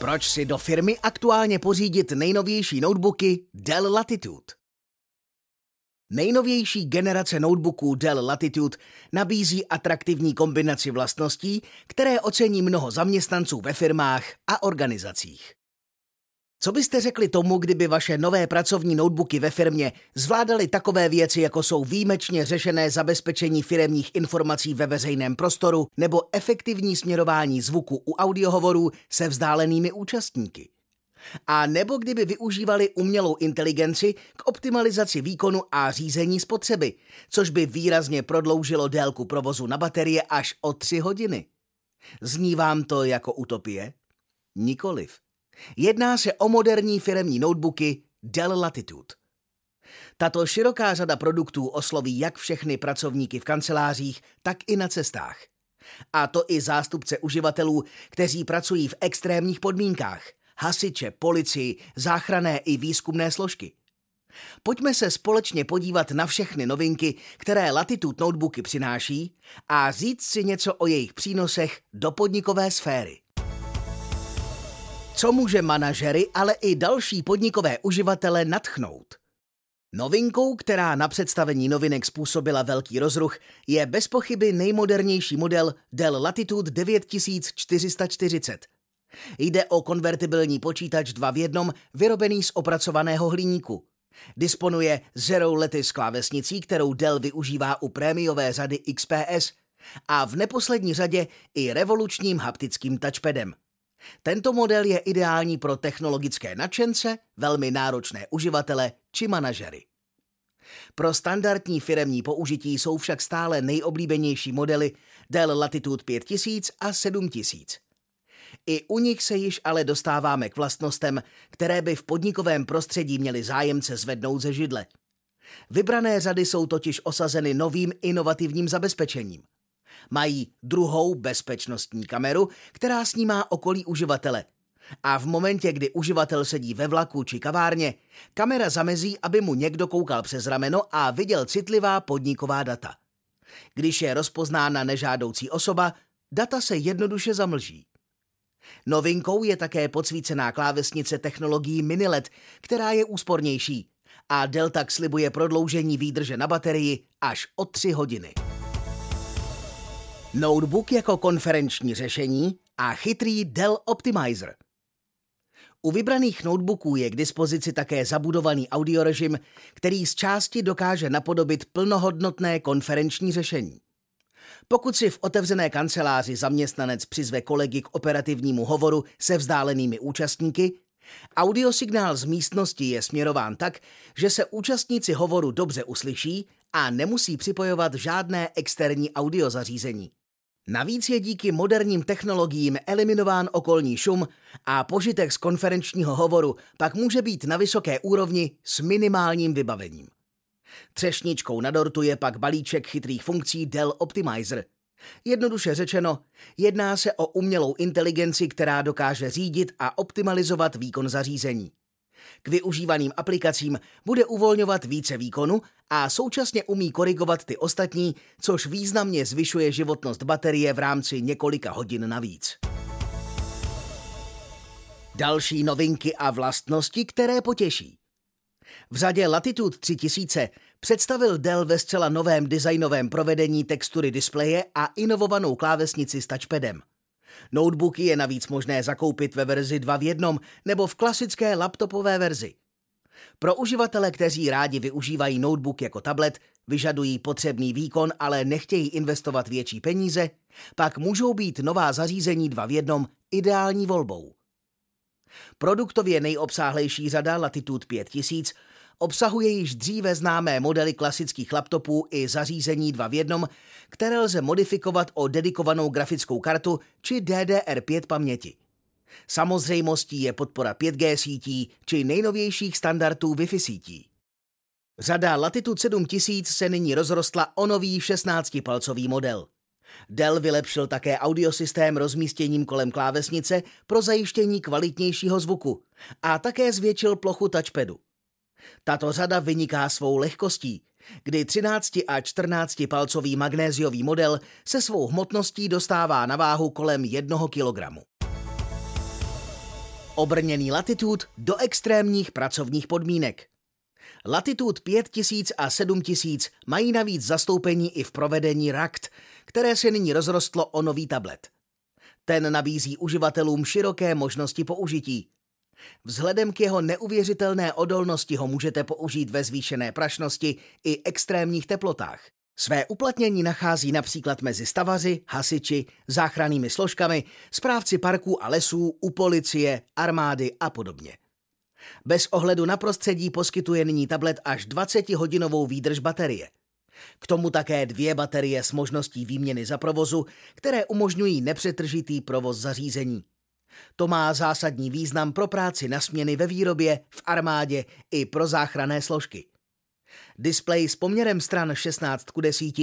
Proč si do firmy aktuálně pořídit nejnovější notebooky Dell Latitude? Nejnovější generace notebooků Dell Latitude nabízí atraktivní kombinaci vlastností, které ocení mnoho zaměstnanců ve firmách a organizacích. Co byste řekli tomu, kdyby vaše nové pracovní notebooky ve firmě zvládaly takové věci, jako jsou výjimečně řešené zabezpečení firemních informací ve veřejném prostoru nebo efektivní směrování zvuku u audiohovorů se vzdálenými účastníky? A nebo kdyby využívali umělou inteligenci k optimalizaci výkonu a řízení spotřeby, což by výrazně prodloužilo délku provozu na baterie až o tři hodiny. Zní vám to jako utopie? Nikoliv. Jedná se o moderní firemní notebooky Dell Latitude. Tato široká řada produktů osloví jak všechny pracovníky v kancelářích, tak i na cestách. A to i zástupce uživatelů, kteří pracují v extrémních podmínkách, hasiče, policii, záchrané i výzkumné složky. Pojďme se společně podívat na všechny novinky, které Latitude notebooky přináší a říct si něco o jejich přínosech do podnikové sféry co může manažery, ale i další podnikové uživatele natchnout. Novinkou, která na představení novinek způsobila velký rozruch, je bez pochyby nejmodernější model Dell Latitude 9440. Jde o konvertibilní počítač 2 v jednom, vyrobený z opracovaného hliníku. Disponuje Zero Lattice klávesnicí, kterou Dell využívá u prémiové řady XPS a v neposlední řadě i revolučním haptickým touchpadem. Tento model je ideální pro technologické nadšence, velmi náročné uživatele či manažery. Pro standardní firemní použití jsou však stále nejoblíbenější modely Dell Latitude 5000 a 7000. I u nich se již ale dostáváme k vlastnostem, které by v podnikovém prostředí měly zájemce zvednout ze židle. Vybrané řady jsou totiž osazeny novým inovativním zabezpečením – Mají druhou bezpečnostní kameru, která snímá okolí uživatele. A v momentě, kdy uživatel sedí ve vlaku či kavárně, kamera zamezí, aby mu někdo koukal přes rameno a viděl citlivá podniková data. Když je rozpoznána nežádoucí osoba, data se jednoduše zamlží. Novinkou je také podsvícená klávesnice technologií Minilet, která je úspornější a Delta slibuje prodloužení výdrže na baterii až o 3 hodiny. Notebook jako konferenční řešení a chytrý Dell Optimizer. U vybraných notebooků je k dispozici také zabudovaný audiorežim, který z části dokáže napodobit plnohodnotné konferenční řešení. Pokud si v otevřené kanceláři zaměstnanec přizve kolegy k operativnímu hovoru se vzdálenými účastníky, audiosignál z místnosti je směrován tak, že se účastníci hovoru dobře uslyší a nemusí připojovat žádné externí audiozařízení. Navíc je díky moderním technologiím eliminován okolní šum a požitek z konferenčního hovoru pak může být na vysoké úrovni s minimálním vybavením. Třešničkou na dortu je pak balíček chytrých funkcí Dell Optimizer. Jednoduše řečeno, jedná se o umělou inteligenci, která dokáže řídit a optimalizovat výkon zařízení. K využívaným aplikacím bude uvolňovat více výkonu a současně umí korigovat ty ostatní, což významně zvyšuje životnost baterie v rámci několika hodin navíc. Další novinky a vlastnosti, které potěší. V řadě Latitude 3000 představil Dell ve zcela novém designovém provedení textury displeje a inovovanou klávesnici s touchpadem. Notebooky je navíc možné zakoupit ve verzi 2 v 1 nebo v klasické laptopové verzi. Pro uživatele, kteří rádi využívají notebook jako tablet, vyžadují potřebný výkon, ale nechtějí investovat větší peníze, pak můžou být nová zařízení 2 v 1 ideální volbou. Produktově nejobsáhlejší řada Latitude 5000 obsahuje již dříve známé modely klasických laptopů i zařízení 2 v 1, které lze modifikovat o dedikovanou grafickou kartu či DDR5 paměti. Samozřejmostí je podpora 5G sítí či nejnovějších standardů Wi-Fi sítí. Řada Latitude 7000 se nyní rozrostla o nový 16-palcový model. Dell vylepšil také audiosystém rozmístěním kolem klávesnice pro zajištění kvalitnějšího zvuku a také zvětšil plochu touchpadu. Tato řada vyniká svou lehkostí, kdy 13 a 14 palcový magnéziový model se svou hmotností dostává na váhu kolem 1 kg. Obrněný latitud do extrémních pracovních podmínek. Latitud 5000 a 7000 mají navíc zastoupení i v provedení RACT, které se nyní rozrostlo o nový tablet. Ten nabízí uživatelům široké možnosti použití. Vzhledem k jeho neuvěřitelné odolnosti ho můžete použít ve zvýšené prašnosti i extrémních teplotách. Své uplatnění nachází například mezi stavaři, hasiči, záchrannými složkami, správci parků a lesů, u policie, armády a podobně. Bez ohledu na prostředí poskytuje nyní tablet až 20-hodinovou výdrž baterie. K tomu také dvě baterie s možností výměny za provozu, které umožňují nepřetržitý provoz zařízení. To má zásadní význam pro práci na směny ve výrobě, v armádě i pro záchranné složky. Display s poměrem stran 16 k 10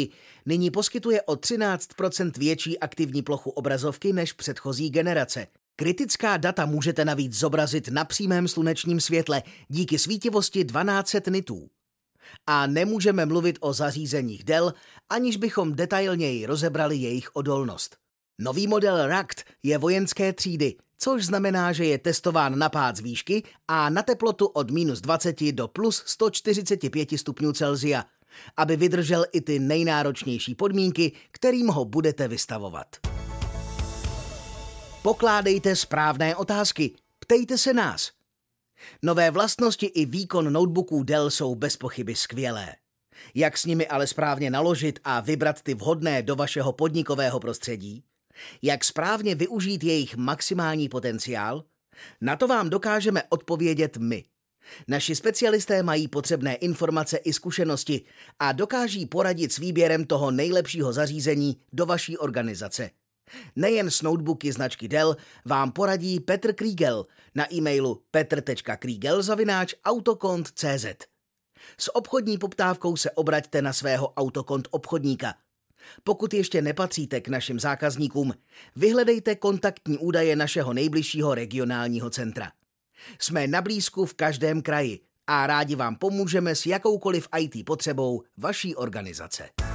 nyní poskytuje o 13% větší aktivní plochu obrazovky než předchozí generace. Kritická data můžete navíc zobrazit na přímém slunečním světle díky svítivosti 1200 nitů. A nemůžeme mluvit o zařízeních Dell, aniž bychom detailněji rozebrali jejich odolnost. Nový model RACT je vojenské třídy, což znamená, že je testován na pád z výšky a na teplotu od minus 20 do plus 145 stupňů Celzia, aby vydržel i ty nejnáročnější podmínky, kterým ho budete vystavovat. Pokládejte správné otázky, ptejte se nás. Nové vlastnosti i výkon notebooků Dell jsou bez pochyby skvělé. Jak s nimi ale správně naložit a vybrat ty vhodné do vašeho podnikového prostředí? Jak správně využít jejich maximální potenciál? Na to vám dokážeme odpovědět my. Naši specialisté mají potřebné informace i zkušenosti a dokáží poradit s výběrem toho nejlepšího zařízení do vaší organizace. Nejen s notebooky značky Dell vám poradí Petr Kriegel na e-mailu petr.kriegel.autokont.cz S obchodní poptávkou se obraťte na svého autokont obchodníka – pokud ještě nepatříte k našim zákazníkům, vyhledejte kontaktní údaje našeho nejbližšího regionálního centra. Jsme na blízku v každém kraji a rádi vám pomůžeme s jakoukoliv IT potřebou vaší organizace.